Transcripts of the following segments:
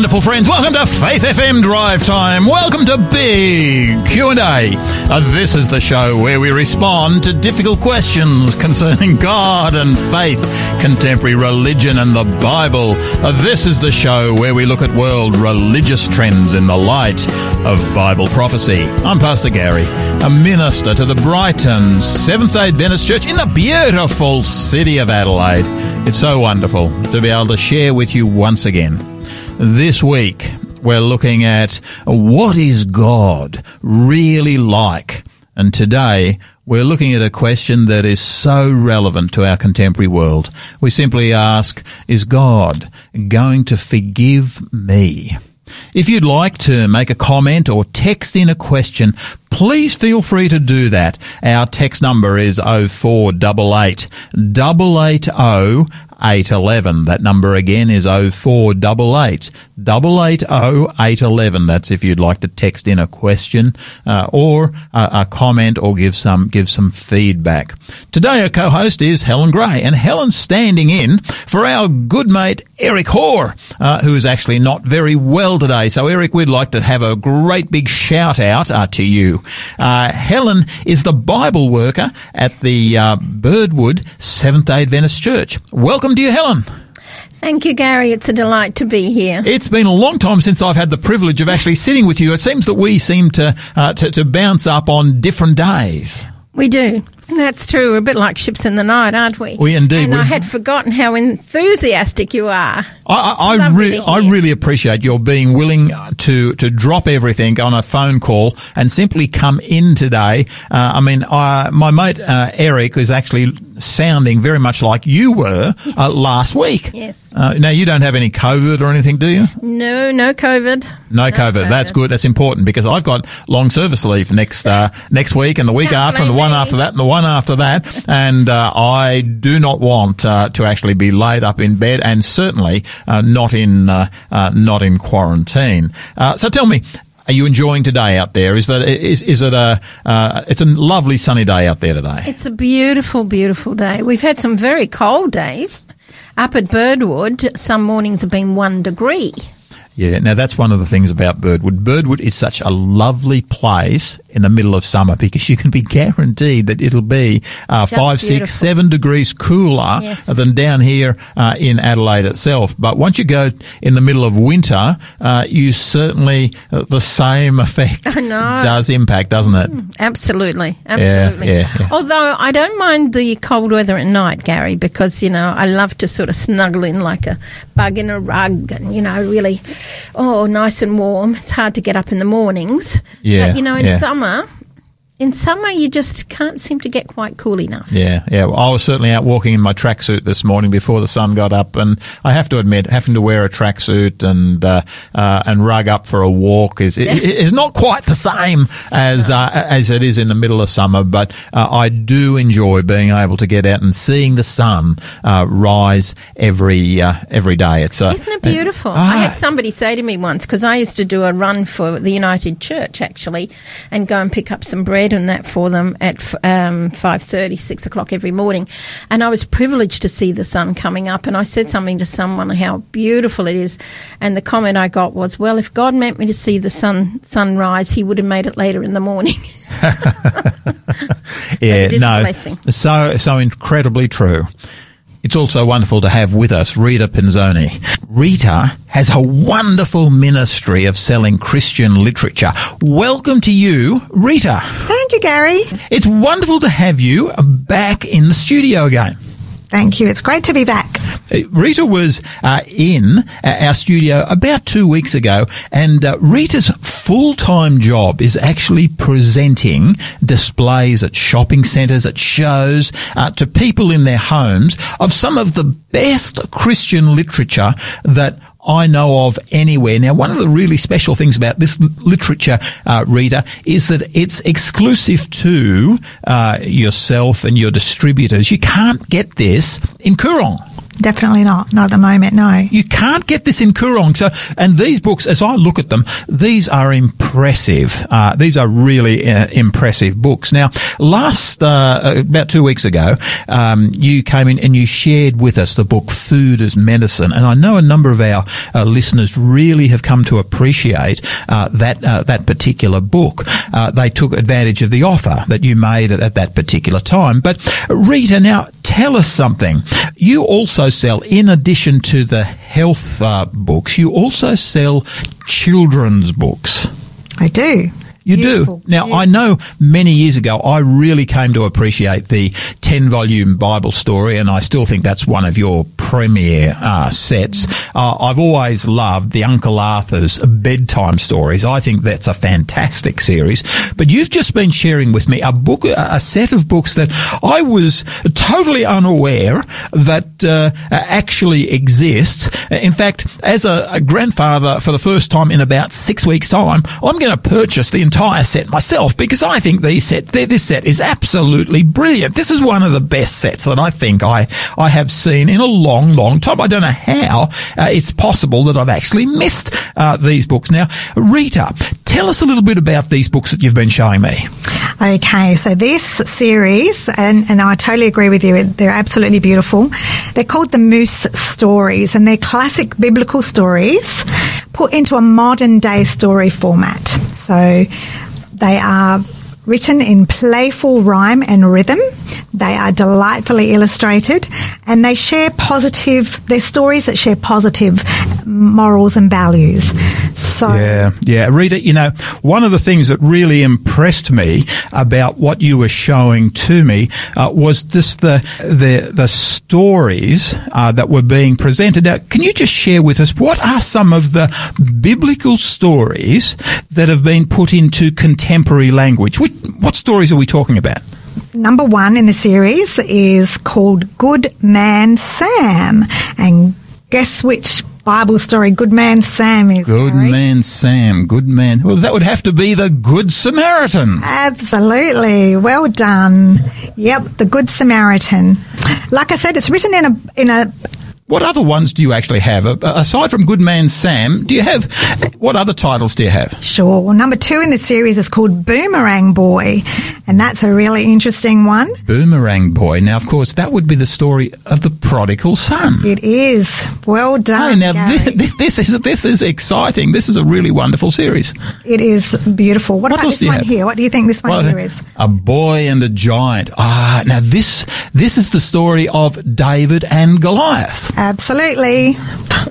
wonderful friends. Welcome to Faith FM Drive Time. Welcome to Big Q&A. Uh, this is the show where we respond to difficult questions concerning God and faith, contemporary religion and the Bible. Uh, this is the show where we look at world religious trends in the light of Bible prophecy. I'm Pastor Gary, a minister to the Brighton Seventh-day Adventist Church in the beautiful city of Adelaide. It's so wonderful to be able to share with you once again. This week, we're looking at what is God really like? And today, we're looking at a question that is so relevant to our contemporary world. We simply ask, is God going to forgive me? If you'd like to make a comment or text in a question, please feel free to do that. Our text number is 0488 880 811. That number again is 0488 880 811. That's if you'd like to text in a question uh, or a, a, comment or give some give some feedback. Today our co-host is Helen Gray and Helen's standing in for our good mate Eric Hoare, uh, who is actually not very well today. So Eric, we'd like to have a great big shout out uh, to you. Uh, Helen is the Bible worker at the uh, Birdwood Seventh Day Adventist Church. Welcome welcome to you, Helen. Thank you, Gary. It's a delight to be here. It's been a long time since I've had the privilege of actually sitting with you. It seems that we seem to, uh, to, to bounce up on different days. We do. That's true. We're a bit like ships in the night, aren't we? We indeed. And I had forgotten how enthusiastic you are. I, I, I, re- I, really appreciate your being willing to to drop everything on a phone call and simply come in today. Uh, I mean, my mate uh, Eric is actually sounding very much like you were uh, last week. Yes. Uh, now you don't have any COVID or anything, do you? No, no COVID. No, no COVID. COVID. That's good. That's important because I've got long service leave next uh, next week and the week after and the one me. after that and the one after that, and uh, I do not want uh, to actually be laid up in bed and certainly uh, not in not in quarantine. so tell me, are you enjoying today out there? Is that is is it a uh, it's a lovely sunny day out there today? It's a beautiful, beautiful day. We've had some very cold days up at Birdwood. Some mornings have been one degree. Yeah, now that's one of the things about Birdwood. Birdwood is such a lovely place in the middle of summer because you can be guaranteed that it'll be uh, five, beautiful. six, seven degrees cooler yes. than down here uh, in Adelaide itself. But once you go in the middle of winter, uh, you certainly uh, the same effect does impact, doesn't it? Mm, absolutely, absolutely. Yeah, yeah, yeah. Although I don't mind the cold weather at night, Gary, because you know I love to sort of snuggle in like a bug in a rug, and you know really oh, nice and warm. It's hard to get up in the mornings. Yeah. But, you know, in yeah. summer, Huh? In summer you just can't seem to get quite cool enough. Yeah, yeah. Well, I was certainly out walking in my tracksuit this morning before the sun got up, and I have to admit, having to wear a tracksuit and uh, uh, and rug up for a walk is is not quite the same as uh, as it is in the middle of summer. But uh, I do enjoy being able to get out and seeing the sun uh, rise every uh, every day. It's isn't it beautiful? I had somebody say to me once because I used to do a run for the United Church actually, and go and pick up some bread and that for them at um, 5.30, 6 o'clock every morning. And I was privileged to see the sun coming up. And I said something to someone how beautiful it is. And the comment I got was, well, if God meant me to see the sun sunrise, he would have made it later in the morning. yeah, no, so, so incredibly true. It's also wonderful to have with us Rita Pinzoni. Rita has a wonderful ministry of selling Christian literature. Welcome to you, Rita. Thank you, Gary. It's wonderful to have you back in the studio again. Thank you. It's great to be back. Uh, Rita was uh, in uh, our studio about two weeks ago, and uh, Rita's full-time job is actually presenting displays at shopping centres, at shows, uh, to people in their homes of some of the best Christian literature that I know of anywhere. Now, one of the really special things about this literature, uh, Rita, is that it's exclusive to uh, yourself and your distributors. You can't get this in Koorong. Definitely not. Not at the moment, no. You can't get this in Koorong. So, and these books, as I look at them, these are impressive. Uh, these are really uh, impressive books. Now, last, uh, about two weeks ago, um, you came in and you shared with us the book Food as Medicine. And I know a number of our uh, listeners really have come to appreciate uh, that, uh, that particular book. they took advantage of the offer that you made at, at that particular time. But Rita, now tell us something. You also sell, in addition to the health uh, books, you also sell children's books. I do. You Beautiful. do. Now, I know many years ago, I really came to appreciate the 10 volume Bible story, and I still think that's one of your premier uh, sets. Uh, I've always loved the Uncle Arthur's bedtime stories. I think that's a fantastic series. But you've just been sharing with me a book, a set of books that I was totally unaware that uh, actually exists. In fact, as a, a grandfather for the first time in about six weeks' time, I'm going to purchase the entire set myself because I think these set this set is absolutely brilliant. This is one of the best sets that I think I I have seen in a long long time. I don't know how uh, it's possible that I've actually missed uh, these books. Now, Rita, tell us a little bit about these books that you've been showing me. Okay, so this series, and, and I totally agree with you, they're absolutely beautiful. They're called the Moose Stories, and they're classic biblical stories put into a modern day story format. So they are written in playful rhyme and rhythm. They are delightfully illustrated and they share positive, they're stories that share positive morals and values. So Yeah, yeah. Rita, you know, one of the things that really impressed me about what you were showing to me uh, was just the the the stories uh, that were being presented. Now, can you just share with us what are some of the biblical stories that have been put into contemporary language? Which, what stories are we talking about? Number one in the series is called Good Man Sam. And guess which Bible story Good Man Sam is? Good Harry? Man Sam. Good man. Well, that would have to be the Good Samaritan. Absolutely. Well done. Yep, the Good Samaritan. Like I said, it's written in a in a what other ones do you actually have? Aside from Good Man Sam, do you have, what other titles do you have? Sure. Well, number two in the series is called Boomerang Boy, and that's a really interesting one. Boomerang Boy. Now, of course, that would be the story of the prodigal son. It is. Well done. Hey, now this, this, is this is exciting. This is a really wonderful series. It is beautiful. What, what about this one have? here? What do you think this one well, here is? A boy and a giant. Ah, now this this is the story of David and Goliath. Absolutely.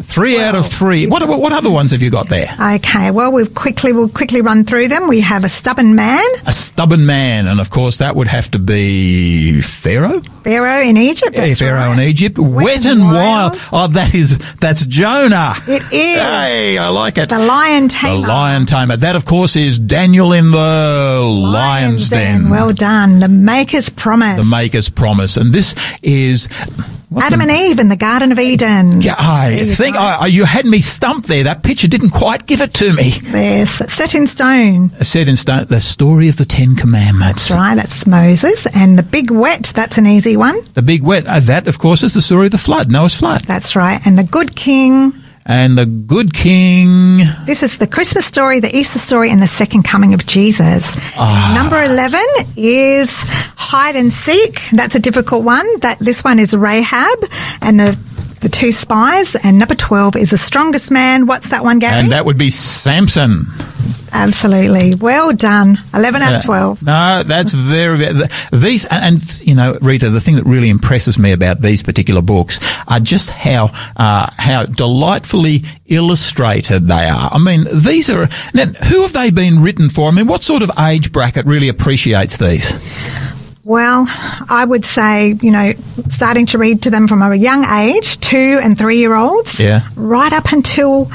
Three well, out of three. What, what other ones have you got there? Okay, well we've quickly we'll quickly run through them. We have a stubborn man. A stubborn man, and of course that would have to be Pharaoh. Pharaoh in Egypt. Yeah, Pharaoh right. in Egypt. Wet, Wet and, wild. wild. Oh, that is that's Jonah. It is. Hey, I like it. The lion tamer. The lion tamer. That of course is Daniel in the lion's, lion's den. den. Well done. The Maker's promise. The Maker's promise, and this is Adam the? and Eve in the Garden of Eden. Yeah, I think I, you had me stumped there. That picture didn't quite give it to me. Yes, set in stone. Set in stone. The story of the Ten Commandments. That's right. That's Moses. And the big wet. That's an easy one. The big wet. Uh, that, of course, is the story of the flood. Noah's flood. That's right. And the good king and the good king. This is the Christmas story, the Easter story, and the second coming of Jesus. Ah. Number 11 is hide and seek. That's a difficult one. That This one is Rahab and the the two spies, and number 12 is the strongest man. What's that one, Gary? And that would be Samson. Absolutely. Well done. 11 out of 12. No, that's very, very, these, and, you know, Rita, the thing that really impresses me about these particular books are just how, uh, how delightfully illustrated they are. I mean, these are, now, who have they been written for? I mean, what sort of age bracket really appreciates these? Well, I would say, you know, starting to read to them from a young age, two and three year olds, yeah. right up until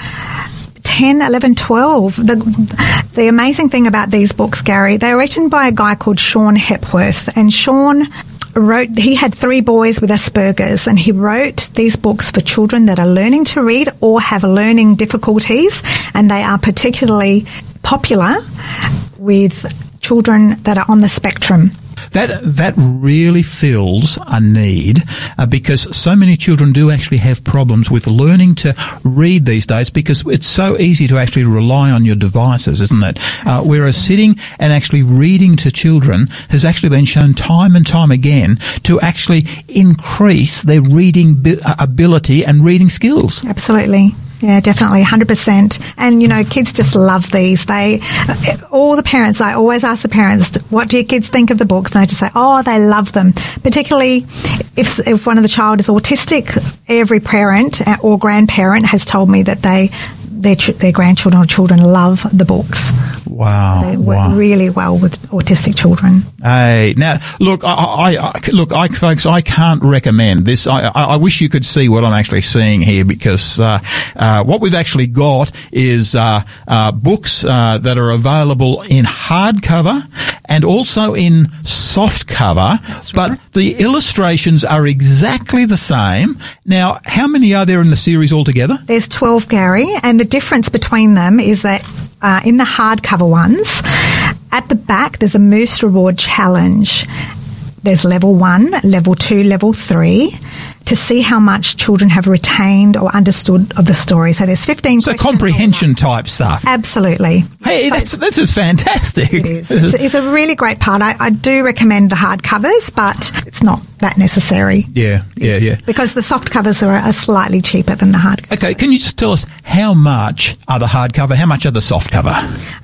10, 11, 12. The, the amazing thing about these books, Gary, they're written by a guy called Sean Hepworth. And Sean wrote, he had three boys with Asperger's and he wrote these books for children that are learning to read or have learning difficulties. And they are particularly popular with children that are on the spectrum. That that really fills a need uh, because so many children do actually have problems with learning to read these days because it's so easy to actually rely on your devices, isn't it? Uh, whereas sitting and actually reading to children has actually been shown time and time again to actually increase their reading bi- uh, ability and reading skills. Absolutely. Yeah, definitely, 100%. And, you know, kids just love these. They, all the parents, I always ask the parents, what do your kids think of the books? And they just say, oh, they love them. Particularly if, if one of the child is autistic, every parent or grandparent has told me that they, their, their grandchildren or children love the books. Wow. They work wow. really well with autistic children. Hey, now look, I, I, I, look, I, folks, I can't recommend this. I, I, wish you could see what I'm actually seeing here because uh, uh, what we've actually got is uh, uh books uh, that are available in hardcover and also in soft cover, right. but the illustrations are exactly the same. Now, how many are there in the series altogether? There's 12, Gary, and the difference between them is that uh, in the hardcover ones, at the back there's a Moose Reward Challenge. There's level one, level two, level three to see how much children have retained or understood of the story. So there's 15 So comprehension type stuff. Absolutely. Hey, that's, that's just fantastic. It is. It's, it's a really great part. I, I do recommend the hard covers, but it's not that necessary. Yeah, yeah, yeah. Because the soft covers are, are slightly cheaper than the hard Okay, can you just tell us how much are the hardcover, how much are the soft cover?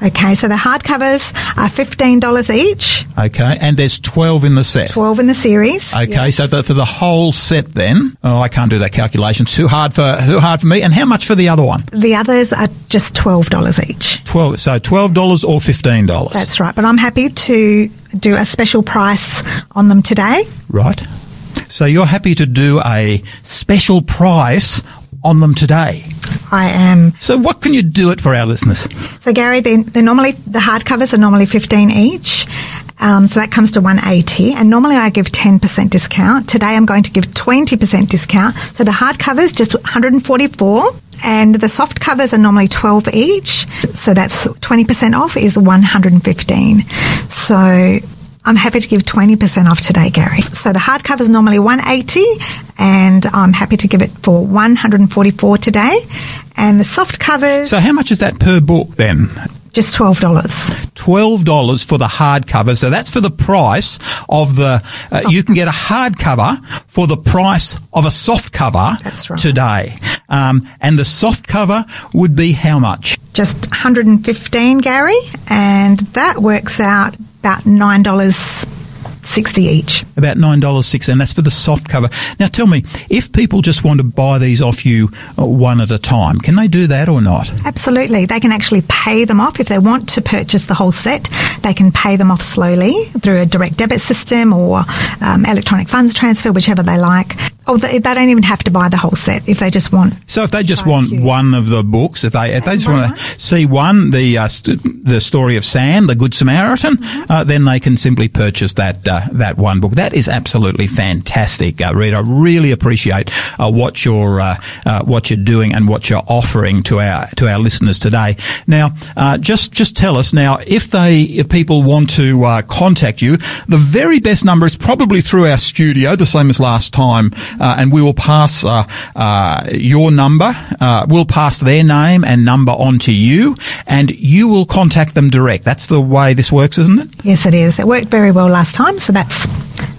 Okay, so the hard covers are $15 each. Okay, and there's 12 in the set. 12 in the series. Okay, yes. so the, for the whole set then, Oh, I can't do that calculation. Too hard for too hard for me. And how much for the other one? The others are just twelve dollars each. Twelve. So twelve dollars or fifteen dollars. That's right. But I'm happy to do a special price on them today. Right. So you're happy to do a special price on them today. I am. So what can you do it for our listeners? So Gary, they're, they're normally, the hardcovers are normally 15 each. Um, so that comes to 180 and normally I give 10% discount. Today I'm going to give 20% discount. So the hardcovers just 144 and the soft covers are normally 12 each. So that's 20% off is 115. So I'm happy to give 20% off today, Gary. So the hardcover is normally 180 and I'm happy to give it for 144 today. And the soft covers. So how much is that per book then? Just twelve dollars. Twelve dollars for the hardcover. So that's for the price of the. Uh, you can get a hardcover for the price of a soft cover. Right. Today, um, and the soft cover would be how much? Just one hundred and fifteen, Gary, and that works out about nine dollars 60 each. About $9.60, and that's for the soft cover. Now tell me, if people just want to buy these off you uh, one at a time, can they do that or not? Absolutely. They can actually pay them off. If they want to purchase the whole set, they can pay them off slowly through a direct debit system or um, electronic funds transfer, whichever they like. Oh, they, they, don't even have to buy the whole set if they just want. So if they just want one of the books, if they if they just want to see one, the uh, st- the story of Sam, the Good Samaritan, mm-hmm. uh, then they can simply purchase that uh, that one book. That is absolutely fantastic, uh, Rita. I really appreciate uh, what you're uh, uh, what you're doing and what you're offering to our to our listeners today. Now, just just tell us now if they if people want to contact you, the very best number is probably through our studio, the same as last time and we will pass uh, uh, your number. Uh, we'll pass their name and number on to you, and you will contact them direct. That's the way this works, isn't it? Yes, it is. It worked very well last time, so that's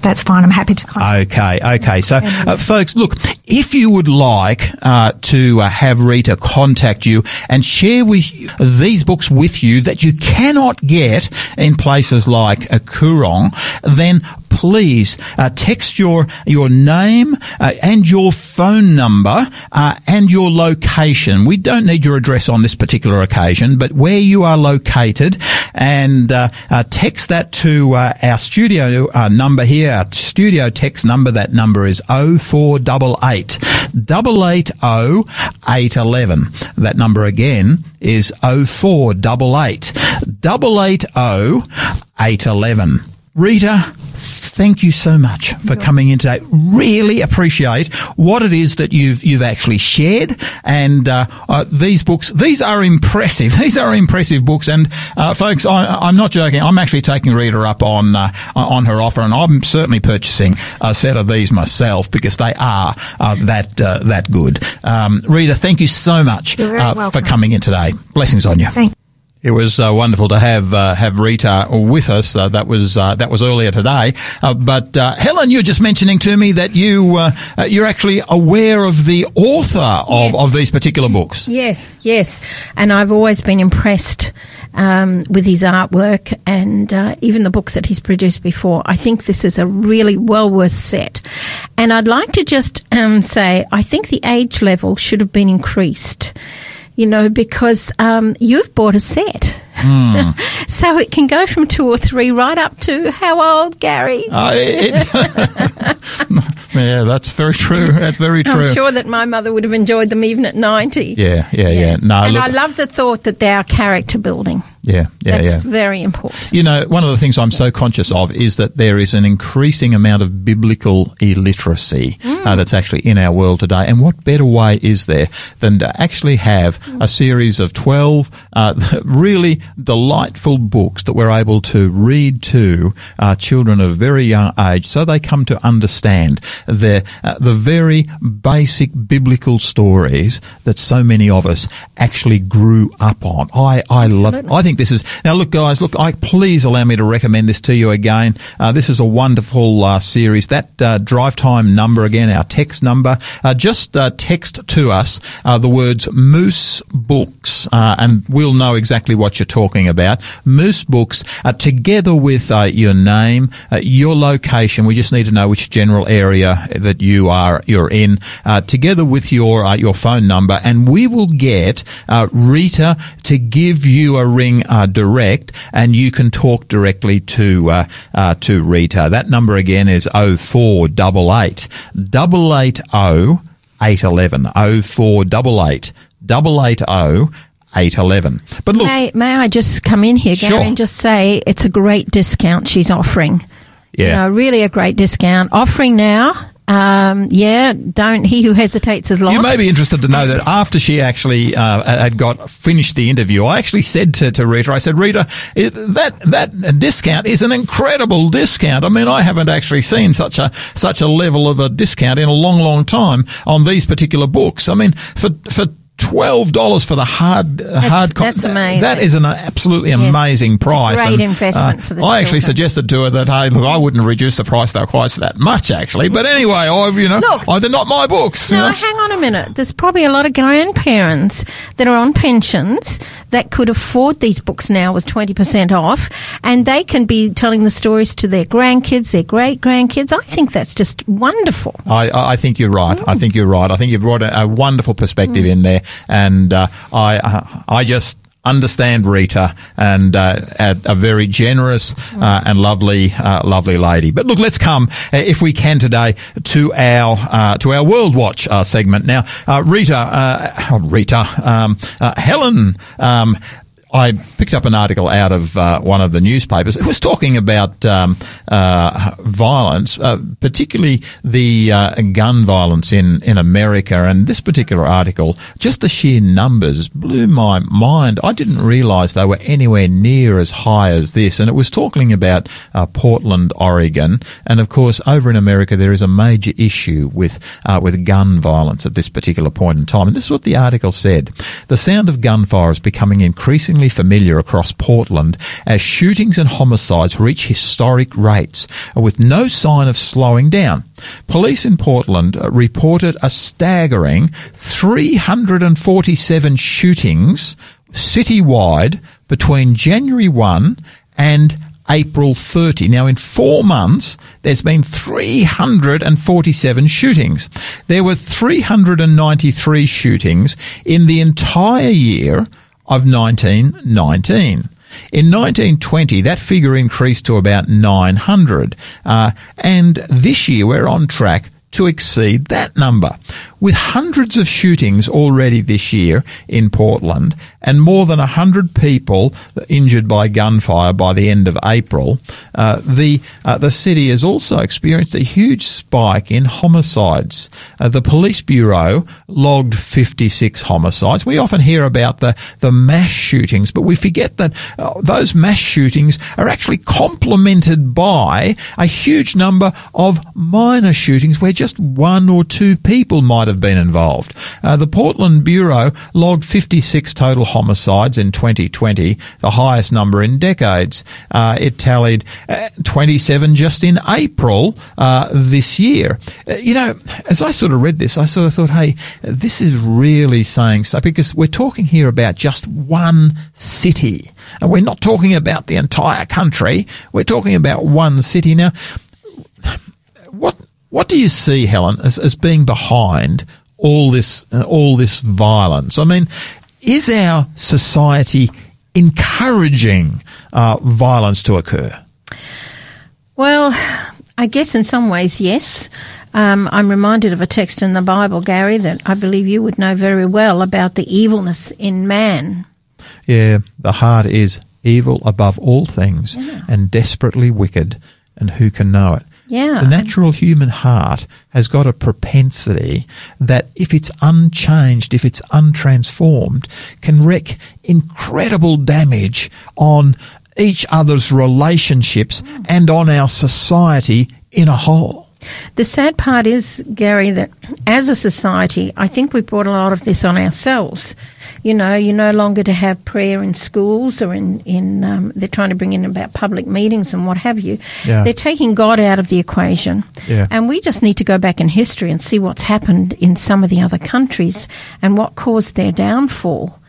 that's fine. I'm happy to contact. Okay, okay. So, uh, folks, look, if you would like uh, to uh, have Rita contact you and share with you these books with you that you cannot get in places like a Koorong, then please uh, text your your name uh, and your phone number uh, and your location. We don't need your address on this particular occasion, but where you are located, and uh, uh, text that to uh, our studio number here, studio text number. That number is 0488 880 811. That number again is 0488 880 811. Rita, thank you so much for coming in today. Really appreciate what it is that you've you've actually shared, and uh, uh, these books. These are impressive. These are impressive books, and uh, folks, I, am not joking. I'm actually taking Rita up on uh, on her offer, and I'm certainly purchasing a set of these myself because they are uh, that uh, that good. Um, Rita, thank you so much for coming in today. Blessings on you. Thank it was uh, wonderful to have uh, have Rita with us. Uh, that was uh, that was earlier today. Uh, but uh, Helen, you were just mentioning to me that you you're actually aware of the author of, yes. of these particular books. Yes, yes, and I've always been impressed um, with his artwork and even the books that he's produced before. I think this is a really well worth set, and I'd like to just um, say I think the age level should have been increased you know, because um, you've bought a set. Mm. so it can go from two or three right up to how old, Gary? Uh, it, yeah, that's very true. That's very true. I'm sure that my mother would have enjoyed them even at 90. Yeah, yeah, yeah. yeah. No, and look, I love the thought that they are character building. Yeah, yeah, That's yeah. very important. You know, one of the things I'm so conscious of is that there is an increasing amount of biblical illiteracy uh, mm. uh, that's actually in our world today. And what better way is there than to actually have a series of 12 uh, really delightful books that we're able to read to uh, children of very young age so they come to understand the, uh, the very basic biblical stories that so many of us actually grew up on. I, I love, I think this is now. Look, guys, look. I please allow me to recommend this to you again. Uh, this is a wonderful uh, series. That uh, drive time number again, our text number. Uh, just uh, text to us uh, the words Moose Books, and we'll know exactly what you're talking talking about. Moose Books, uh, together with uh, your name, uh, your location, we just need to know which general area that you are you're in, uh, together with your uh, your phone number, and we will get uh, Rita to give you a ring direct, and you can talk directly to to Rita. That number again is oh four double eight double eight oh. 811 0488 880 811. But look. May, may I just come in here, Gary, sure. and just say it's a great discount she's offering. Yeah. You know, really a great discount. Offering now um, yeah, don't he who hesitates is lost. You may be interested to know that after she actually uh, had got finished the interview, I actually said to, to Rita, I said, Rita, it, that that discount is an incredible discount. I mean, I haven't actually seen such a such a level of a discount in a long, long time on these particular books. I mean, for for twelve dollars for the hard that's, hard That's amazing. That is an absolutely yes. amazing price. great and, investment uh, for the. I children. actually suggested to her that hey, look, I wouldn't reduce the price though quite that much actually. But anyway, I you know, look, oh, they're not my books. Now, you know? hang on a minute. There's probably a lot of grandparents that are on pensions that could afford these books now with twenty percent off, and they can be telling the stories to their grandkids, their great grandkids. I think that's just wonderful. I I think you're right. Mm. I think you're right. I think you've brought a, a wonderful perspective mm. in there and uh, I uh, I just understand Rita and uh, a, very generous uh, and lovely, uh, lovely lady. But look, let's come, uh, if we can today, to our uh, to our World Watch uh, segment. Now, Rita, oh, Rita, um, Helen. Um, I picked up an article out of uh, one of the newspapers. It was talking about um, uh, violence, uh, particularly the uh, gun violence in, in America. And this particular article, just the sheer numbers blew my mind. I didn't realise they were anywhere near as high as this. And it was talking about uh, Portland, Oregon. And of course, over in America, there is a major issue with uh, with gun violence at this particular point in time. And this is what the article said: the sound of gunfire is becoming increasingly increasingly familiar across Portland as shootings and homicides reach historic rates with no sign of slowing down. Police in Portland uh, reported a staggering 347 shootings citywide between January 1 and April 30. Now, in four months, there's been 347 shootings. There were 393 shootings in the entire year of 1919. In 1920, that figure increased to about 900. Uh, and this year, we're on track to exceed that number. With hundreds of shootings already this year in Portland and more than 100 people injured by gunfire by the end of April, uh, the, uh, the city has also experienced a huge spike in homicides. Uh, the police bureau logged 56 homicides. We often hear about the, the mass shootings, but we forget that uh, those mass shootings are actually complemented by a huge number of minor shootings where just one or two people might have been involved. Uh, the Portland Bureau logged 56 total homicides in 2020, the highest number in decades. Uh, it tallied uh, 27 just in April uh, this year. Uh, you know, as I sort of read this, I sort of thought, hey, this is really saying so because we're talking here about just one city. And we're not talking about the entire country. We're talking about one city. Now, what what do you see, Helen, as, as being behind all this uh, all this violence? I mean, is our society encouraging uh, violence to occur? Well, I guess in some ways, yes. Um, I'm reminded of a text in the Bible, Gary, that I believe you would know very well about the evilness in man. Yeah, the heart is evil above all things Yeah. and desperately wicked, and who can know it? Yeah. The natural human heart has got a propensity that if it's unchanged, if it's untransformed, can wreak incredible damage on each other's relationships and on our society in a whole. The sad part is, Gary, that as a society, I think we've brought a lot of this on ourselves. You know, you're no longer to have prayer in schools or in, in um, they're trying to bring in about public meetings and what have you. Yeah. They're taking God out of the equation. Yeah. And we just need to go back in history and see what's happened in some of the other countries and what caused their downfall.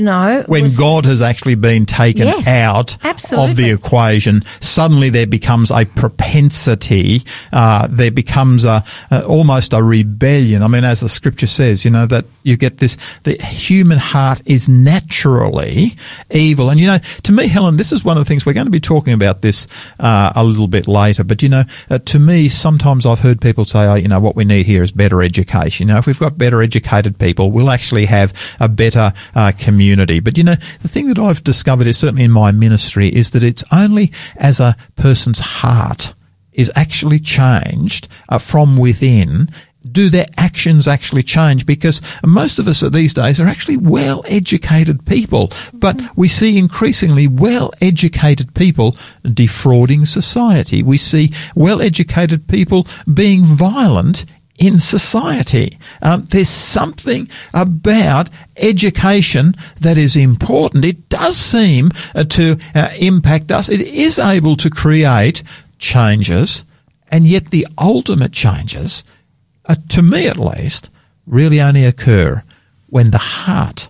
You know, when was- God has actually been taken Yes, out of the equation, suddenly there becomes a propensity. Uh, there becomes a, a almost a rebellion. I mean, as the scripture says, you know that you get this. The human heart is naturally evil, and you know, to me, Helen, this is one of the things we're going to be talking about this uh, a little bit later. But you know, uh, to me, sometimes I've heard people say, "Oh, you know, what we need here is better education." You know, if we've got better educated people, we'll actually have a better uh, community. But you know, the thing that I've discovered is certainly in my ministry is that it's only as a person's heart is actually changed uh, from within. Do their actions actually change? Because most of us these days are actually well educated people, but we see increasingly well educated people defrauding society. We see well educated people being violent in society. Um, there's something about education that is important. It does seem uh, to uh, impact us. It is able to create changes, and yet the ultimate changes, uh, to me at least, really only occur when the heart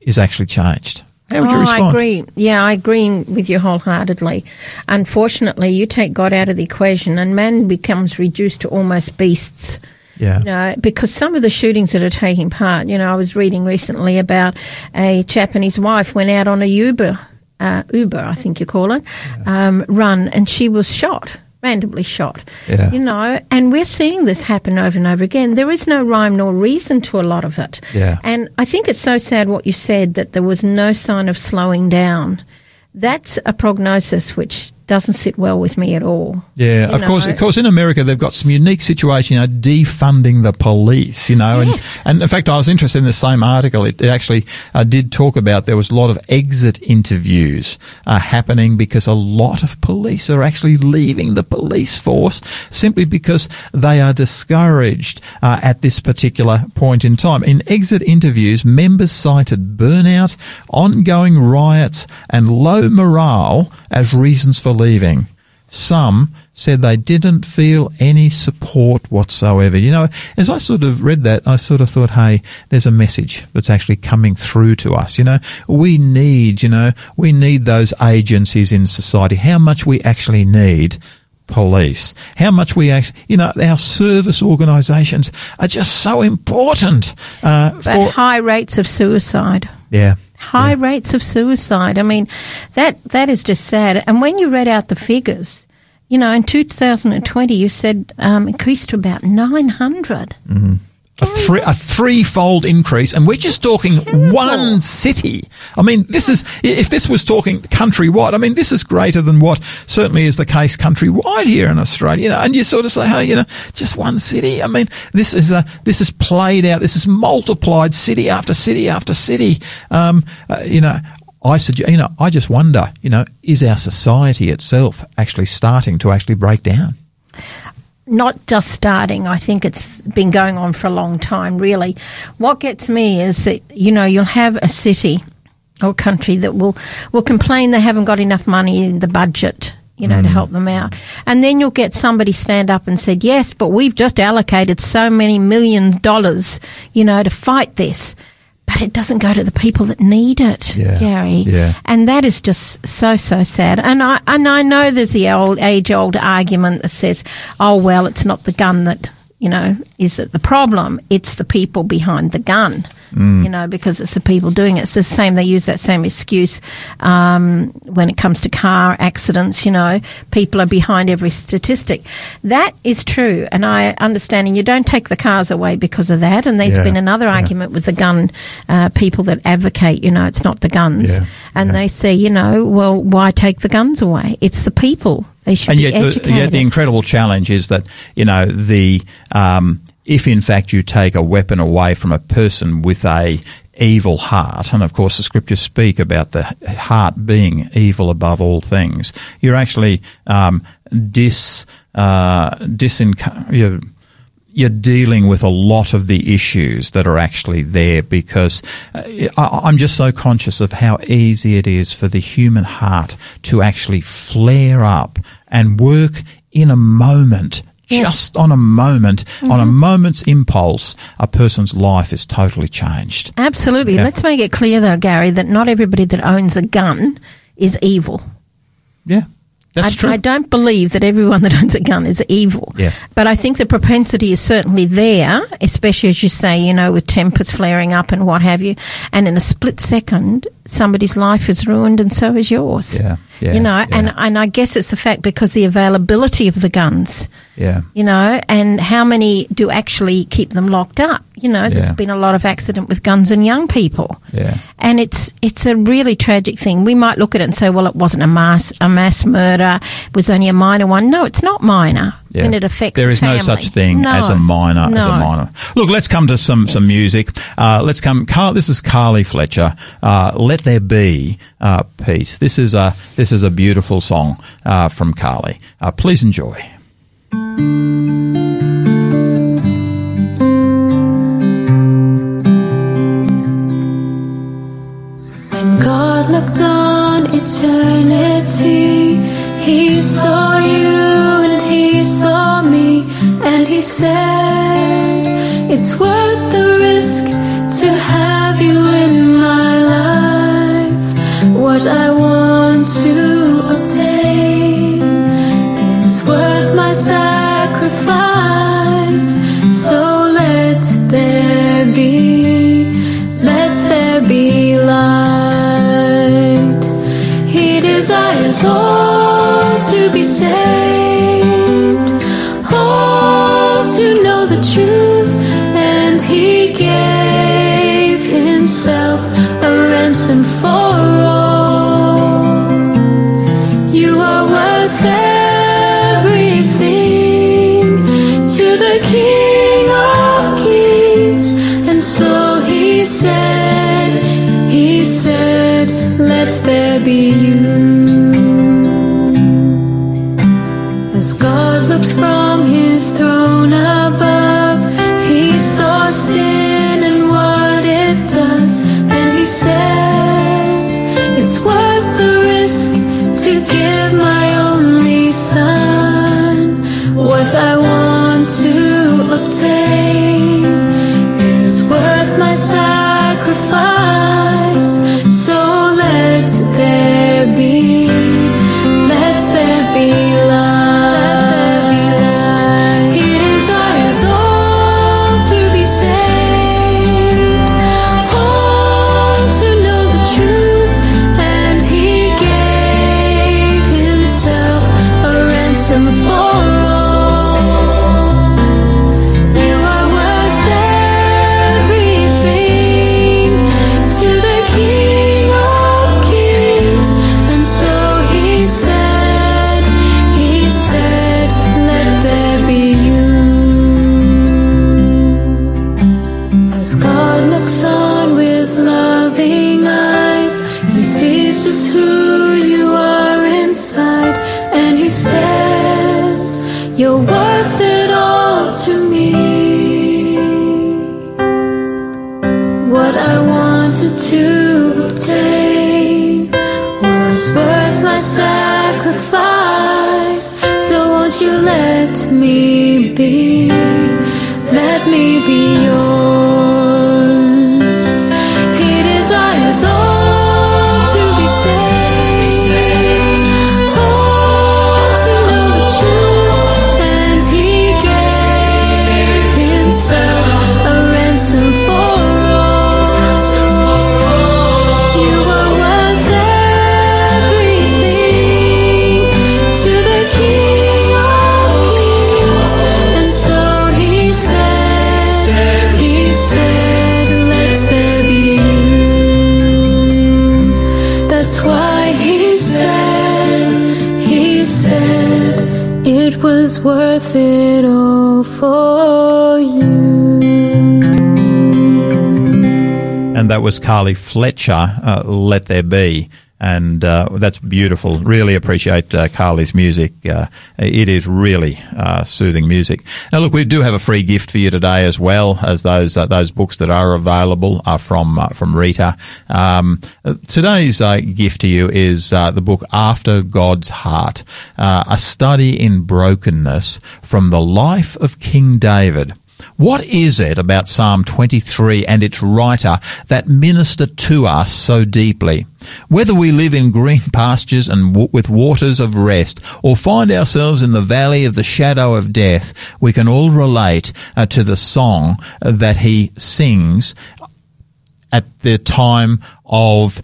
is actually changed. How would you oh, respond? I agree. Yeah, I agree with you wholeheartedly. Unfortunately, you take God out of the equation and man becomes reduced to almost beasts. Yeah. You know, because some of the shootings that are taking part, you know, I was reading recently about a chap and his wife went out on a Uber, uh, Uber, I think you call it, um, run, and she was shot, randomly shot. Yeah. You know, and we're seeing this happen over and over again. There is no rhyme nor reason to a lot of it. Yeah. And I think it's so sad what you said that there was no sign of slowing down. That's a prognosis which doesn't sit well with me at all. Yeah, You of course. Of course, in America, they've got some unique situation, you know, defunding the police. You know, Yes. and, and in fact, I was interested in the same article. It, it actually uh, did talk about there was a lot of exit interviews uh, happening because a lot of police are actually leaving the police force simply because they are discouraged uh, at this particular point in time. In exit interviews, members cited burnout, ongoing riots, and low morale as reasons for leaving. Some said they didn't feel any support whatsoever. You know, as I sort of read that, I sort of thought, hey, there's a message that's actually coming through to us. You know, we need, you know, we need those agencies in society. How much we actually need police. How much we actually, you know, our service organisations are just so important uh, But for. high rates of suicide. Yeah. High rates of suicide. I mean, that that is just sad. And when you read out the figures, you know, in 2020, you said um, increased to about 900. Mm-hmm. A, three, a threefold increase, and we're just talking one city. I mean, this is if this was talking countrywide. I mean, this is greater than what certainly is the case countrywide here in Australia. You know, and you sort of say, hey, you know, just one city. I mean, this is a this is played out. This is multiplied city after city after city. Um, uh, you know, I suggest, you know, I just wonder, you know, is our society itself actually starting to actually break down? Not just starting. I think it's been going on for a long time, really. What gets me is that, you know, you'll have a city or country that will, will complain they haven't got enough money in the budget. You know, mm. to help them out. And then you'll get somebody stand up and said, yes, but we've just allocated so many million dollars, you know, to fight this but it doesn't go to the people that need it, yeah. Gary. Yeah. And that is just so so sad. And I and I know there's the old age old argument that says, "Oh well, it's not the gun that you know is it the problem; it's the people behind the gun." mm. you know, because it's the people doing it. It's the same. They use that same excuse um, when it comes to car accidents. You know, people are behind every statistic. That is true, and I understand. And you don't take the cars away because of that. And there's yeah. been another yeah. argument with the gun uh, people that advocate. You know, it's not the guns, yeah. and they say, you know, well, why take the guns away? It's the people. They should and yet, the, yet the incredible challenge is that you know the um, if in fact you take a weapon away from a person with a evil heart, and of course the scriptures speak about the heart being evil above all things, you're actually um, dis uh, you're, you're dealing with a lot of the issues that are actually there because uh, I, I'm just so conscious of how easy it is for the human heart to actually flare up and work in a moment just on a moment, mm-hmm. on a mm-hmm. moment's impulse, a person's life is totally changed. Absolutely. Yeah. Let's make it clear, though, Gary, that not everybody that owns a gun is evil. Yeah. That's I, true. I don't believe that everyone that owns a gun is evil. Yeah. But I think the propensity is certainly there, especially as you say, you know, with tempers flaring up and what have you. And in a split second, somebody's life is ruined and so is yours. Yeah. Yeah, you know, yeah. and, and I guess it's the fact because the availability of the guns. Yeah. You know, and how many do actually keep them locked up? You know, there's yeah. been a lot of accident with guns and young people. Yeah. And it's it's a really tragic thing. We might look at it and say, well, it wasn't a mass a mass murder. It was only a minor one. No, it's not minor. Yeah. And it affects There is the no such thing no. as a minor no. as a minor. Look, let's come to some yes. some music. Uh, let's come. Carl, this is Carly Fletcher. Uh, Let there be uh, peace. This is a this is a beautiful song uh, from Carly. Uh, please enjoy. When God looked on eternity, He saw you He said, It's worth the risk to have you in my life. What I want to obtain is worth my sacrifice. So let there be, let there be light. He desires all won't you let me be? Let me be was Carly Fletcher, uh, Let There Be. And uh, that's beautiful. Really appreciate uh, Carly's music. Uh, it is really uh, soothing music. Now, look, we do have a free gift for you today, as well as those uh, those books that are available are from from Rita. Um, today's gift to you is the book After God's Heart, a study in brokenness from the life of King David. What is it about Psalm 23 and its writer that minister to us so deeply? Whether we live in green pastures and w- with waters of rest, or find ourselves in the valley of the shadow of death, we can all relate uh, to the song that he sings at the time of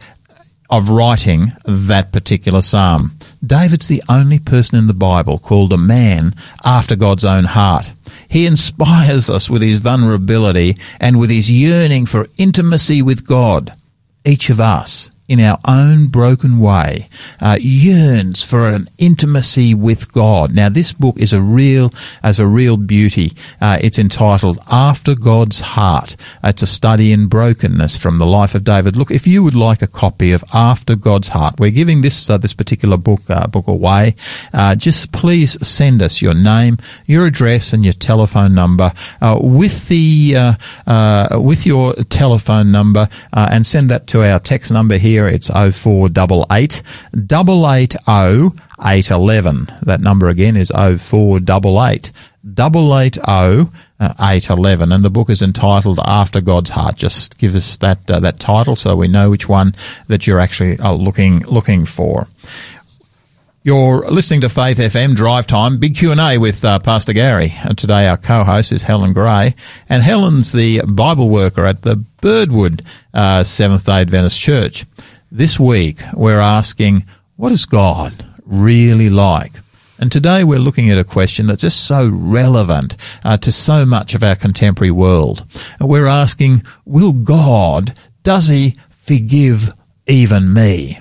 of writing that particular psalm. David's the only person in the Bible called a man after God's own heart. He inspires us with his vulnerability and with his yearning for intimacy with God. Each of us, in our own broken way, uh, yearns for an intimacy with God. Now, this book is a real, as a real beauty. Uh, it's entitled "After God's Heart." It's a study in brokenness from the life of David. Look, if you would like a copy of "After God's Heart," we're giving this uh, this particular book uh, book away. Uh, just please send us your name, your address, and your telephone number uh, with the uh, uh, with your telephone number, uh, and send that to our text number here. It's 0488 880 811. That number again is 0488 880 811. And the book is entitled After God's Heart. Just give us that uh, that title so we know which one that you're actually uh, looking looking for. You're listening to Faith FM Drive Time, big Q&A with uh, Pastor Gary. And today our co-host is Helen Gray. And Helen's the Bible worker at the Birdwood uh, Seventh-day Adventist Church. This week we're asking, what is God really like? And today we're looking at a question that's just so relevant uh, to so much of our contemporary world. We're asking, will God, does he forgive even me?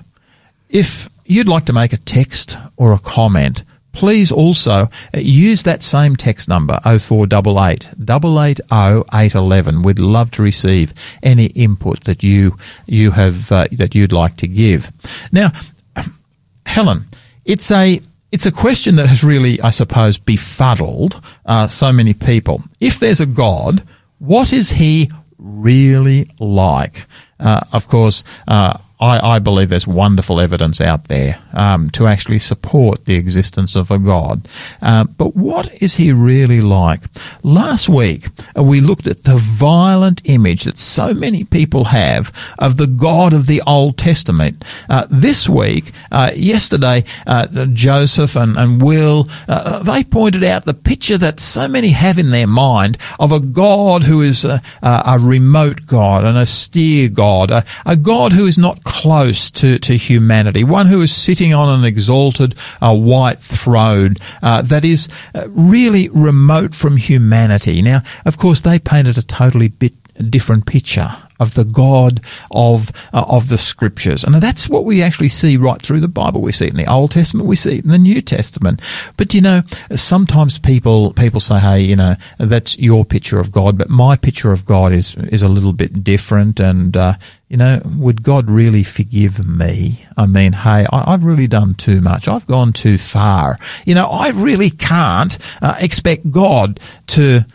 If you'd like to make a text or a comment, please also uh, use that same text number 0488 880 811. We'd love to receive any input that you you have uh, that you'd like to give. Now, Helen, it's a it's a question that has really, I suppose, befuddled uh, so many people. If there's a God, what is he really like? Uh, of course, uh, I, I, believe there's wonderful evidence out there um, to actually support the existence of a God. Uh, but what is he really like? Last week, uh, we looked at the violent image that so many people have of the God of the Old Testament. Uh, this week, uh, yesterday, uh, Joseph and, and Will, uh, they pointed out the picture that so many have in their mind of a God who is a, a remote God, an austere God, a, a God who is not close to, to humanity, one who is sitting on an exalted uh, white throne uh, that is uh, really remote from humanity. Now, of course, they painted a totally bit different picture of the God of uh, of the Scriptures, and that's what we actually see right through the Bible. We see it in the Old Testament, we see it in the New Testament. But you know, sometimes people people say, "Hey, you know, that's your picture of God, but my picture of God is is a little bit different." And uh, you know, would God really forgive me? I mean, hey, I, have really done too much. I've gone too far. You know, I really can't uh, expect God to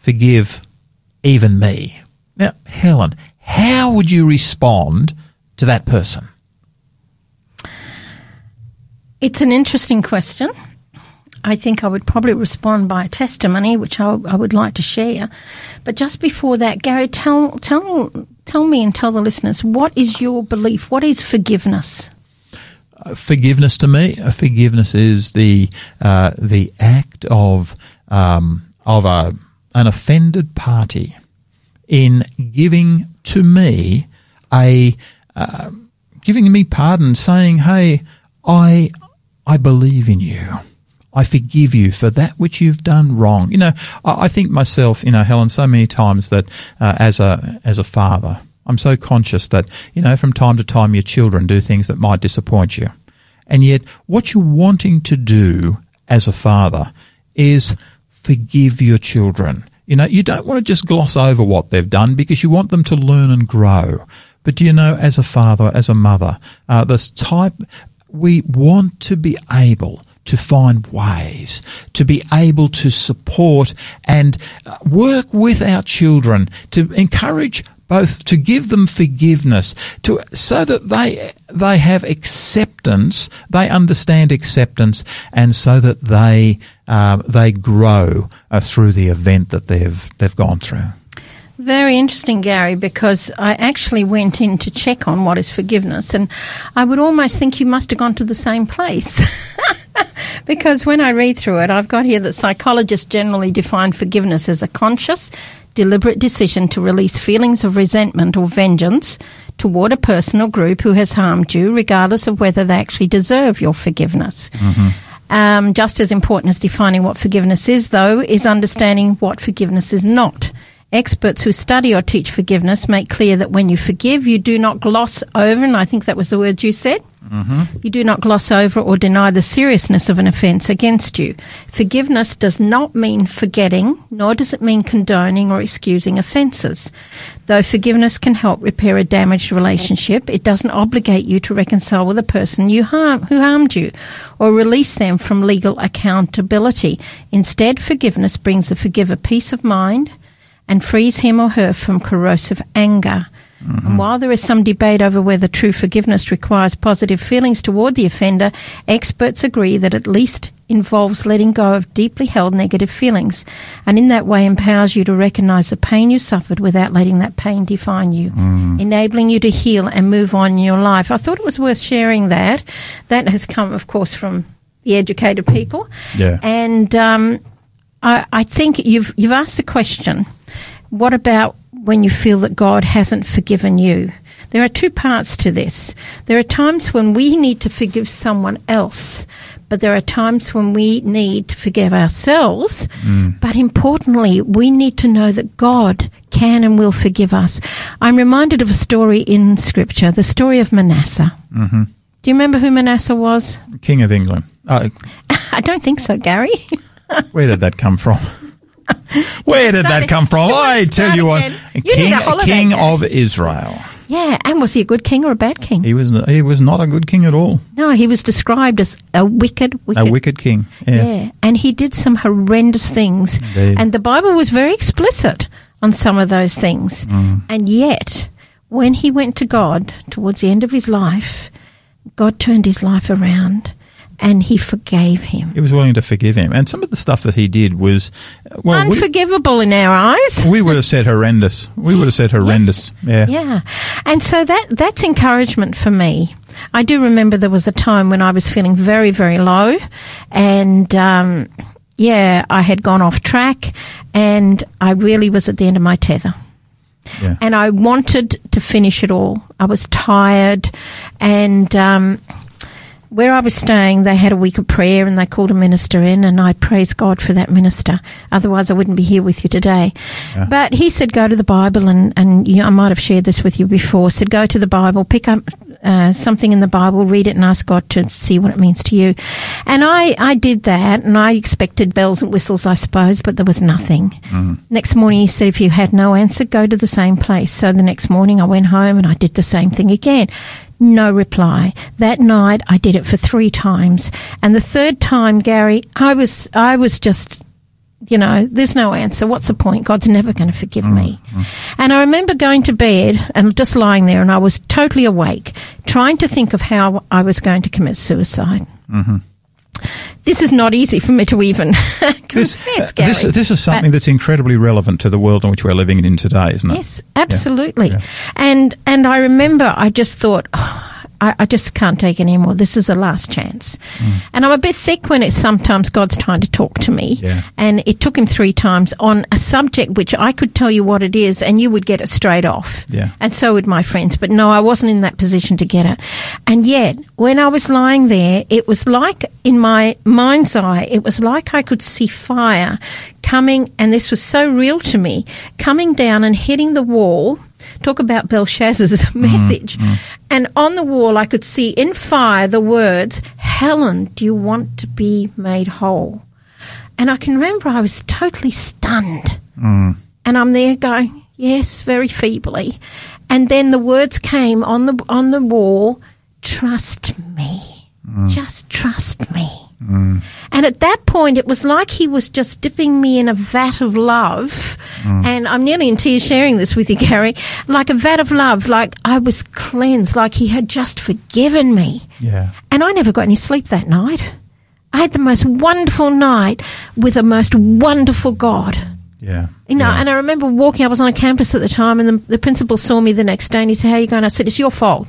forgive even me. Now, Helen, how would you respond to that person? It's an interesting question. I think I would probably respond by a testimony, which I, I would like to share. But just before that, Gary, tell tell tell me and tell the listeners what is your belief? What is forgiveness? Uh, forgiveness to me, uh, forgiveness is the uh, the act of um, of a an offended party in giving to me a uh, giving me pardon, saying, "Hey, I I believe in you." I forgive you for that which you've done wrong. You know, I, think myself, you know, Helen, so many times that uh, as a as a father, I'm so conscious that you know from time to time your children do things that might disappoint you, and yet what you're wanting to do as a father is forgive your children. You know, you don't want to just gloss over what they've done because you want them to learn and grow. But do you know, as a father, as a mother, uh, this type, we want to be able to find ways to be able to support and uh, work with our children to encourage both to give them forgiveness to so that they they have acceptance they understand acceptance and so that they uh, they grow uh, through the event that they've they've gone through very interesting, Gary, because I actually went in to check on what is forgiveness, and I would almost think you must have gone to the same place. because when I read through it, I've got here that psychologists generally define forgiveness as a conscious, deliberate decision to release feelings of resentment or vengeance toward a person or group who has harmed you, regardless of whether they actually deserve your forgiveness. Mm-hmm. Um, just as important as defining what forgiveness is, though, is understanding what forgiveness is not. Experts who study or teach forgiveness make clear that when you forgive, you do not gloss over, and I think that was the word you said. Mm-hmm. You do not gloss over or deny the seriousness of an offence against you. Forgiveness does not mean forgetting, nor does it mean condoning or excusing offences. Though forgiveness can help repair a damaged relationship, it doesn't obligate you to reconcile with a person you harm, who harmed you or release them from legal accountability. Instead, forgiveness brings the forgiver peace of mind and frees him or her from corrosive anger. Mm-hmm. And while there is some debate over whether true forgiveness requires positive feelings toward the offender, experts agree that at least involves letting go of deeply held negative feelings and in that way empowers you to recognize the pain you suffered without letting that pain define you, mm. enabling you to heal and move on in your life. I thought it was worth sharing that. That has come, of course, from the educated people. Yeah. And um, I, I think you've you've asked the question what about when you feel that God hasn't forgiven you? There are two parts to this. There are times when we need to forgive someone else, but there are times when we need to forgive ourselves. Mm. But importantly, we need to know that God can and will forgive us. I'm reminded of a story in Scripture, the story of Manasseh. Mm-hmm. Do you remember who Manasseh was? King of England. Oh. I don't think so, Gary. Where did that come from? Where did that come from? I tell you what, you king, king of Israel. Yeah, and was he a good king or a bad king? He was. He was not a good king at all. No, he was described as a wicked, wicked, a wicked king. Yeah, yeah. and he did some horrendous things. Indeed. And the Bible was very explicit on some of those things. Mm. And yet, when he went to God towards the end of his life, God turned his life around and he forgave him. He was willing to forgive him. And some of the stuff that he did was well, unforgivable we, in our eyes. We would have said horrendous. We would have said horrendous. Yes. Yeah. Yeah. And so that that's encouragement for me. I do remember there was a time when I was feeling very, very low and um, yeah, I had gone off track and I really was at the end of my tether. Yeah. And I wanted to finish it all. I was tired and um, where I was staying, they had a week of prayer and they called a minister in, and I praise God for that minister. Otherwise, I wouldn't be here with you today. Yeah. But he said, go to the Bible, and, and you know, I might have shared this with you before. Said, go to the Bible, pick up uh, something in the Bible, read it, and ask God to see what it means to you. And I, I did that, and I expected bells and whistles, I suppose, but there was nothing. Mm. Next morning, he said, if you had no answer, go to the same place. So the next morning, I went home and I did the same thing again no reply. That night I did it for three times. And the third time, Gary, I was, I was just, you know, there's no answer. What's the point? God's never going to forgive mm-hmm. me. And I remember going to bed and just lying there and I was totally awake, trying to think of how I was going to commit suicide. Mm-hmm. this is not easy for me to even confess, This, Gary. this, this is something But- that's incredibly relevant to the world in which we're living in today, isn't it? Yes, absolutely. Yeah. And and I remember I just thought, "Oh, I, I just can't take it anymore. This is a last chance. Mm. And I'm a bit thick when it's sometimes God's trying to talk to me. Yeah. And it took him three times on a subject which I could tell you what it is and you would get it straight off. Yeah. And so would my friends. But no, I wasn't in that position to get it. And yet, when I was lying there, it was like in my mind's eye, it was like I could see fire coming, and this was so real to me, coming down and hitting the wall. Talk about Belshazzar's message. Mm, mm. And on the wall, I could see in fire the words, Helen, do you want to be made whole? And I can remember I was totally stunned. Mm. And I'm there going, yes, very feebly. And then the words came on the on the wall, trust me. Just trust me. Mm. And at that point, it was like he was just dipping me in a vat of love. Mm. And I'm nearly in tears sharing this with you, Gary. Like a vat of love, like I was cleansed, like he had just forgiven me. Yeah. And I never got any sleep that night. I had the most wonderful night with a most wonderful God. Yeah. You know, yeah. and I remember walking, I was on a campus at the time, and the, the principal saw me the next day and he said, How are you going? I said, It's your fault.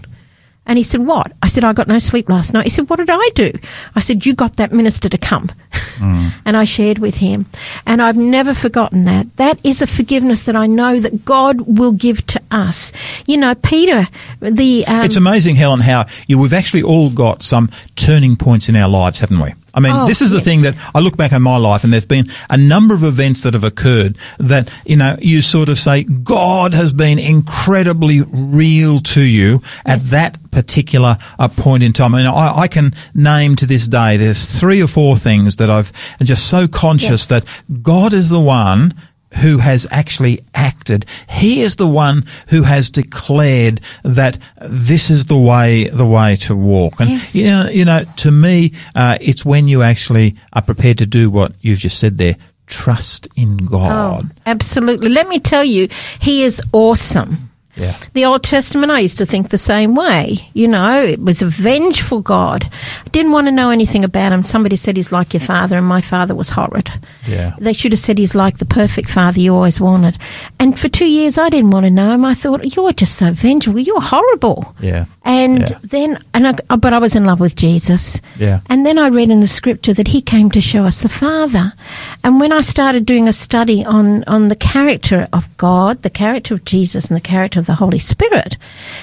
And he said, What? I said, I got no sleep last night. He said, What did I do? I said, You got that minister to come. and I shared with him. And I've never forgotten that. That is a forgiveness that I know that God will give to us. You know, Peter, the. Um, It's amazing, Helen, how you, we've actually all got some turning points in our lives, haven't we? I mean, Oh, this is the thing that I look back on my life and there's been a number of events that have occurred that, you know, you sort of say, God has been incredibly real to you at that particular uh, point in time. I mean, I, I can name to this day, there's three or four things that I've just so conscious that God is the one who has actually acted. He is the one who has declared that this is the way, the way to walk. And, Yes. you know, you know, to me, uh, it's when you actually are prepared to do what you've just said there. Trust in God. Oh, absolutely. Let me tell you, he is awesome. Yeah. The Old Testament, I used to think the same way. You know, it was a vengeful God. I didn't want to know anything about him. Somebody said he's like your father, and my father was horrid. Yeah. They should have said he's like the perfect father you always wanted. And for two years, I didn't want to know him. I thought, you're just so vengeful. You're horrible. Yeah. And Yeah. then, and I, oh, but I was in love with Jesus. Yeah. And then I read in the scripture that he came to show us the Father. And when I started doing a study on, on the character of God, the character of Jesus, and the character of the Holy Spirit,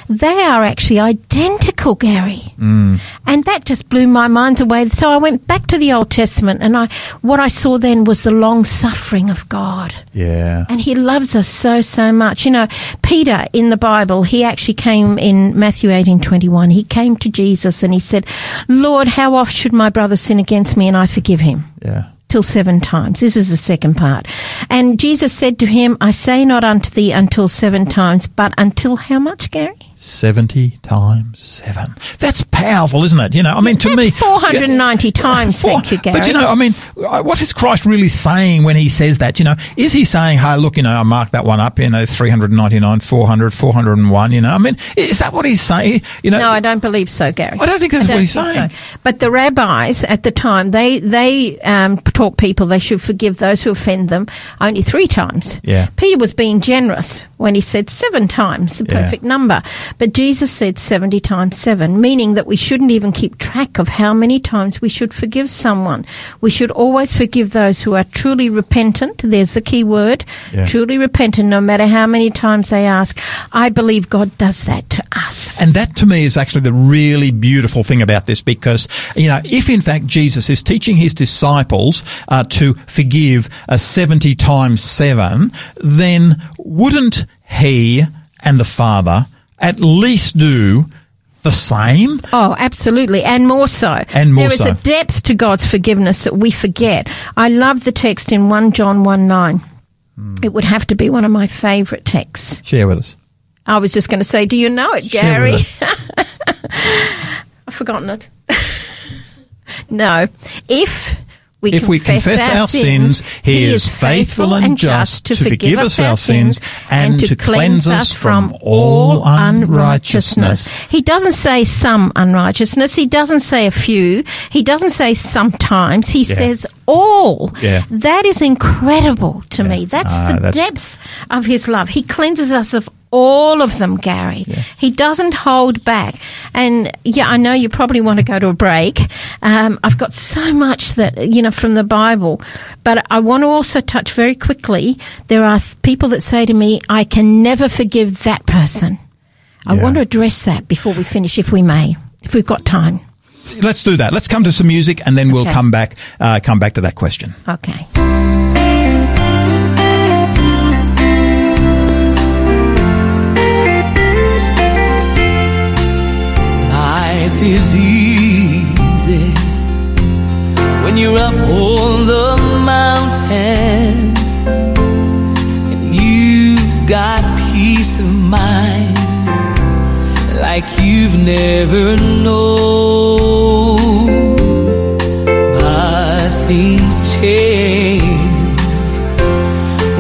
they are actually identical, Gary. Mm. And that just blew my mind away. So I went back to the Old Testament, and I what I saw then was the long suffering of God. Yeah. And he loves us so, so much. You know, Peter in the Bible, he actually came in Matthew eighteen twenty one. He came to Jesus and he said, Lord, how oft should my brother sin against me and I forgive him? Yeah. Till seven times. This is the second part. And Jesus said to him, I say not unto thee until seven times, but until how much, Gary? 70 times 7. That's powerful, isn't it? You know, I mean, to That's me. 490 times, Four- thank you, Gary. But you know, I mean, uh, what is Christ really saying when he says that? You know, is he saying, hey, look, you know, I marked that one up, you know, 399, 400, 401, you know? I mean, is that what he's saying? You know, No, I don't believe so, Gary. I don't think that's what don't he's saying. so. But the rabbis at the time, they they um, taught people they should forgive those who offend them only three times. Yeah. Peter was being generous when he said seven times, the Yeah. perfect number. But Jesus said seventy times seven, meaning that we shouldn't even keep track of how many times we should forgive someone. We should always forgive those who are truly repentant. There's the key word. Yeah. Truly repentant, no matter how many times they ask. I believe God does that to us. And that to me is actually the really beautiful thing about this because, you know, if in fact Jesus is teaching his disciples uh, to forgive uh, 70 times 7, then wouldn't he and the Father at least do the same? Oh, absolutely, and more so. And more There is so. a depth to God's forgiveness that we forget. I love the text in 1 John 1 9. Hmm. It would have to be one of my favourite texts. Share with us. I was just going to say, do you know it, Gary? I've forgotten it. no. If we if we confess our sins, He is faithful and just to forgive us our sins and to cleanse us from all unrighteousness. He doesn't say some unrighteousness. He doesn't say a few. He doesn't say sometimes. He Yeah. says all. Yeah. That is incredible to me. That's Ah, the that's- depth of His love. He cleanses us of all of them, Gary. He doesn't hold back. And yeah, I know you probably want to go to a break. Um, I've got so much that, you know, from the Bible, but I want to also touch very quickly. There are people that say to me, I can never forgive that person. I Yeah. want to address that before we finish, if we may, if we've got time. Let's do that. Let's come to some music and then we'll come back, uh, come back to that question. Okay. Is easy when you're up on the mountain and you've got peace of mind like you've never known. But things change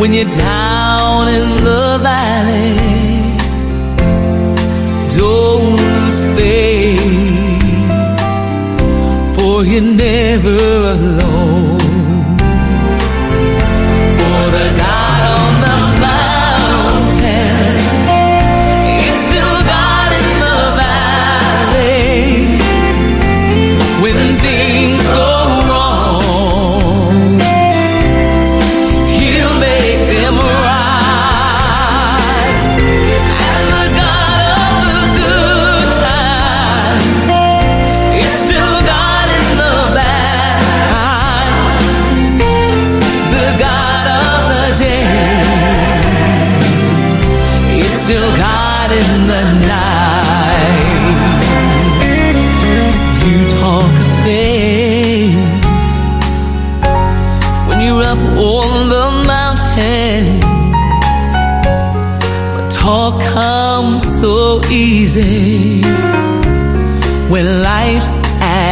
when you're down in the valley you're never alone.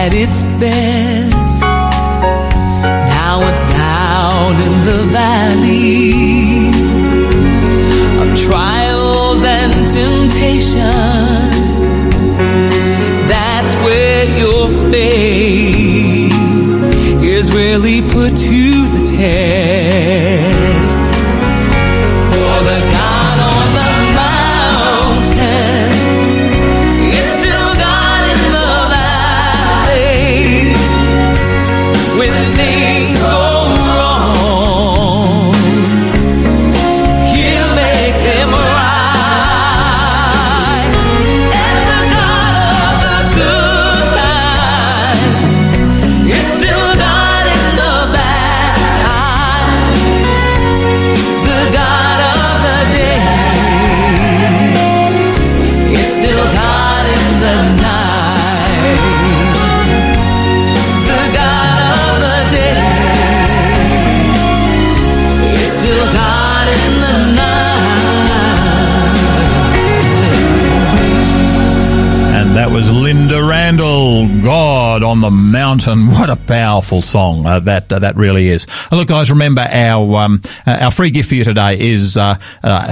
At its best. Now it's down in the valley of trials and temptations. That's where your faith is really put to the test. The Mountain. What a powerful song uh, that uh, that really is. Look, guys, remember our um, uh, our free gift for you today is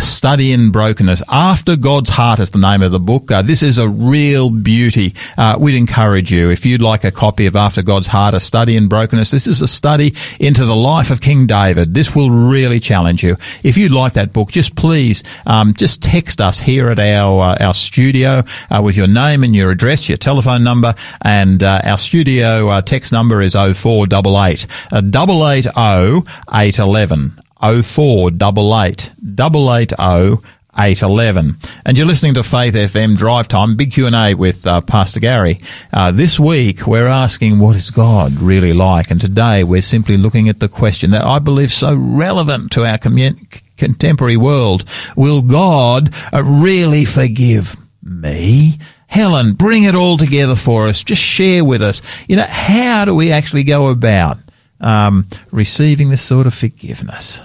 Study in Brokenness. After God's Heart is the name of the book. This is a real beauty. Uh, we'd encourage you if you'd like a copy of After God's Heart, a study in brokenness. This is a study into the life of King David. This will really challenge you. If you'd like that book, just please um, just text us here at our uh, our studio uh, with your name and your address, your telephone number, and uh, our studio text number is 0488 uh, 880 811 0488 880 811. And you're listening to Faith FM Drive Time, big Q&A with uh, Pastor Gary. Uh, this week, we're asking what is God really like? And today, we're simply looking at the question that I believe so relevant to our commun- contemporary world. Will God uh, really forgive me? Helen, bring it all together for us. Just share with us. You know, how do we actually go about um, receiving this sort of forgiveness?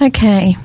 Okay,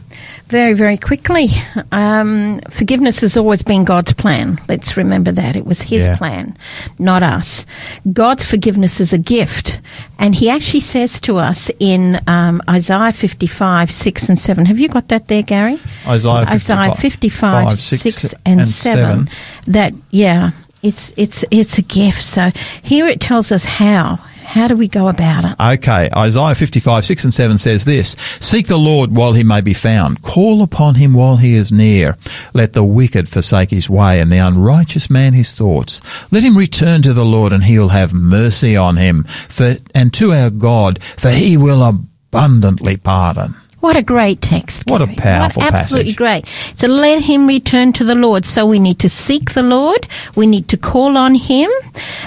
very, very quickly. Um, forgiveness has always been God's plan. Let's remember that. It was His Yeah. plan, not us. God's forgiveness is a gift. And He actually says to us in um, Isaiah 55, 6 and 7. Have you got that there, Gary? Isaiah 55, Isaiah 55, five, 6, six, and, and 7. seven. That, yeah, it's, it's, it's a gift. So here it tells us how. How do we go about it? Okay, Isaiah 55, 6 and 7 says this, Seek the Lord while he may be found. Call upon him while he is near. Let the wicked forsake his way and the unrighteous man his thoughts. Let him return to the Lord and he will have mercy on him for, and to our God, for he will abundantly pardon. What a great text. What a powerful what absolutely passage. great. So let him return to the Lord. So we need to seek the Lord. We need to call on him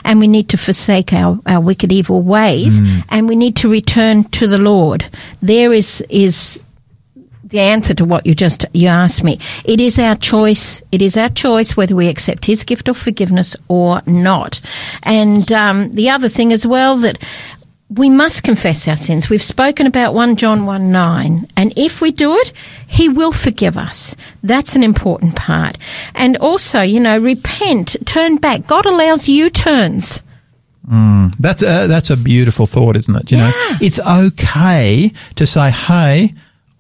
and we need to forsake our, our wicked evil ways Hmm. and we need to return to the Lord. There is, is the answer to what you just you asked me. It is our choice. It is our choice whether we accept His gift of forgiveness or not. And um, the other thing as well that we must confess our sins. We've spoken about 1 John 1 9. And if we do it, He will forgive us. That's an important part. And also, you know, repent, turn back. God allows U turns. Mm, that's a, that's a beautiful thought, isn't it? You know, Yeah. it's okay to say, hey,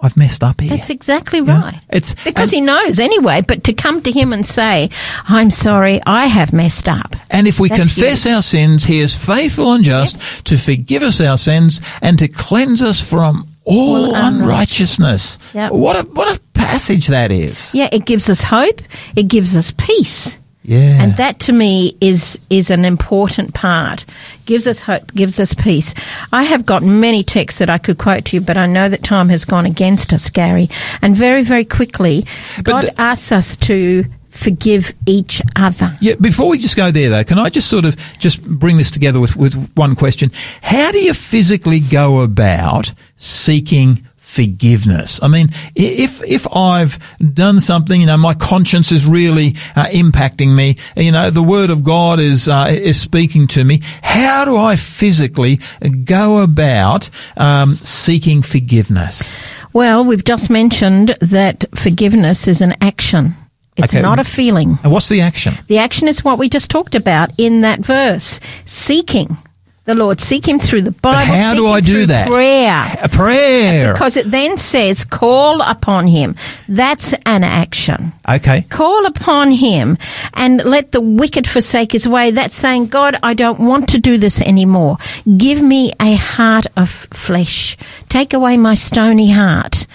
I've messed up here. That's exactly right. It's- because and- he knows anyway, but to come to him and say, I'm sorry, I have messed up. And if we confess huge. our sins, he is faithful and just to forgive us our sins and to cleanse us from all All unrighteousness. Yep. What a what a passage that is. Yeah, it gives us hope. It gives us peace. Yeah. And that to me is is an important part. Gives us hope, gives us peace. I have got many texts that I could quote to you, but I know that time has gone against us, Gary. And very, very quickly, God d- asks us to forgive each other. Yeah, before we just go there though, can I just sort of just bring this together with, with one question? How do you physically go about seeking forgiveness? I mean, if, if I've done something, you know, my conscience is really uh, impacting me, you know, the word of God is, uh, is speaking to me, how do I physically go about, um, seeking forgiveness? Well, we've just mentioned that forgiveness is an action. It's Okay. not a feeling. And what's the action? The action is what we just talked about in that verse. Seeking the Lord. Seek Him through the Bible. how seek do I do that? Prayer. A prayer. Because it then says, call upon Him. That's an action. Okay. Call upon Him and let the wicked forsake his way. That's saying, God, I don't want to do this anymore. Give me a heart of flesh. Take away my stony heart.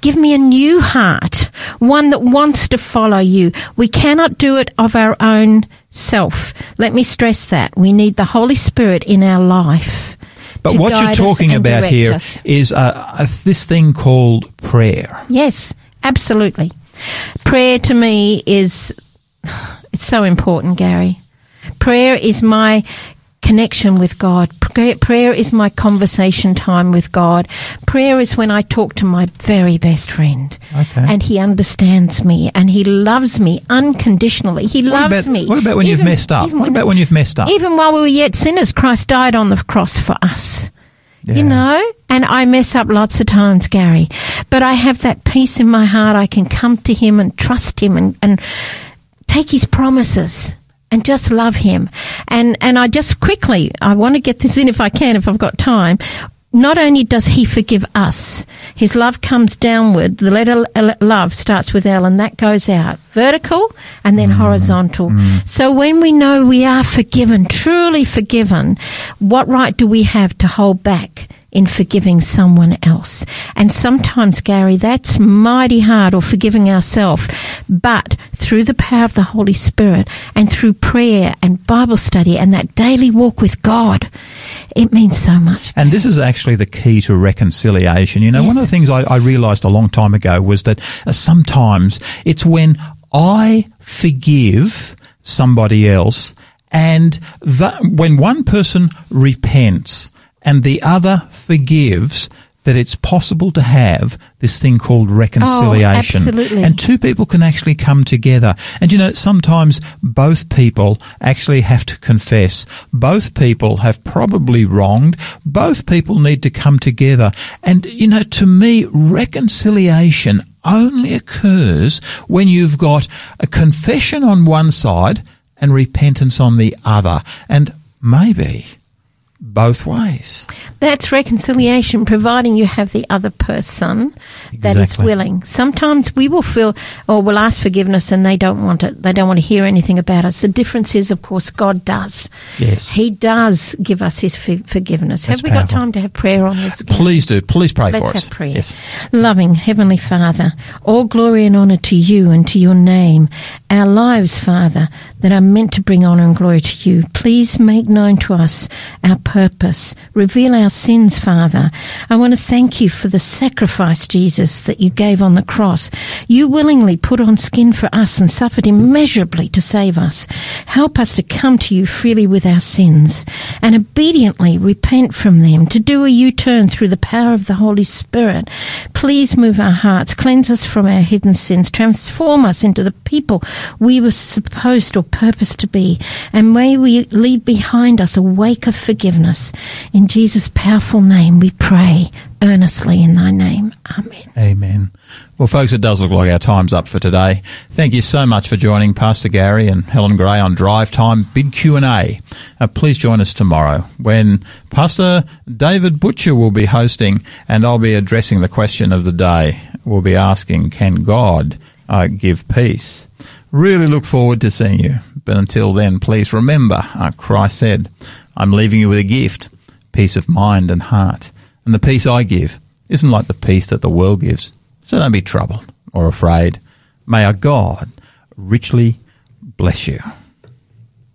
Give me a new heart, one that wants to follow you. We cannot do it of our own self. Let me stress that. We need the Holy Spirit in our life. But what you're talking about here us. is uh, uh, this thing called prayer. Yes, absolutely. Prayer to me is it's so important, Gary. Prayer is my connection with God. Prayer, is my conversation time with God. Prayer is when I talk to my very best friend. Okay. And he understands me and he loves me unconditionally. He What loves about, me. what about when you've Even- messed up? What about when you've messed up? even while we were yet sinners, Christ died on the cross for us. Yeah. You know? And I mess up lots of times, Gary. But I have that peace in my heart. I can come to Him and trust Him and, and take His promises and just love Him. And, and I just quickly, I want to get this in if I can, if I've got time. Not only does he forgive us, his love comes downward. The letter L- love starts with L and that goes out vertical and then mm-hmm. horizontal. Mm-hmm. So when we know we are forgiven, truly forgiven, what right do we have to hold back? In forgiving someone else. And sometimes, Gary, that's mighty hard or forgiving ourselves. But through the power of the Holy Spirit and through prayer and Bible study and that daily walk with God, it means so much. And this is actually the key to reconciliation. You know, one of the things I, I realized a long time ago was that uh, sometimes it's when I forgive somebody else and that when one person repents and the other forgives, that it's possible to have this thing called oh, reconciliation. Oh, absolutely. And two people can actually come together. And you know, sometimes both people actually have to confess. Both people have probably wronged. Both people need to come together. And you know, to me, reconciliation only occurs when you've got a confession on one side and repentance on the other. And maybe both ways. That's reconciliation, providing you have the other person that is Exactly. willing. Sometimes we will feel, or we'll ask forgiveness and they don't want it. They don't want to hear anything about us. The difference is, of course, God does. Yes. He does give us His for- forgiveness. That's have we got time to have prayer on this? Gary? Please do. Please pray Let's for us. have prayer. Yes. Loving Heavenly Father, all glory and honour to you and to your name. Our lives, Father, that are meant to bring honour and glory to you. Please make known to us our purpose. Reveal our sins, Father. I want to thank you for the sacrifice, Jesus, that you gave on the cross. You willingly put on skin for us and suffered immeasurably to save us. Help us to come to you freely with our sins and obediently repent from them, to do a U-turn through the power of the Holy Spirit. Please move our hearts, cleanse us from our hidden sins, transform us into the people we were supposed or purposed to be, and may we leave behind us a wake of forgiveness. In Jesus' powerful name we pray earnestly in thy name. Amen. Amen. Well, folks, it does look like our time's up for today. Thank you so much for joining Pastor Gary and Helen Gray on Drive Time Big Q&A. Uh, please join us tomorrow when Pastor David Butcher will be hosting and I'll be addressing the question of the day. We'll be asking, can God uh, give peace? Really look forward to seeing you. But until then, please remember, uh, Christ said, I'm leaving you with a gift, peace of mind and heart. And the peace I give isn't like the peace that the world gives. So don't be troubled or afraid. May our God richly bless you.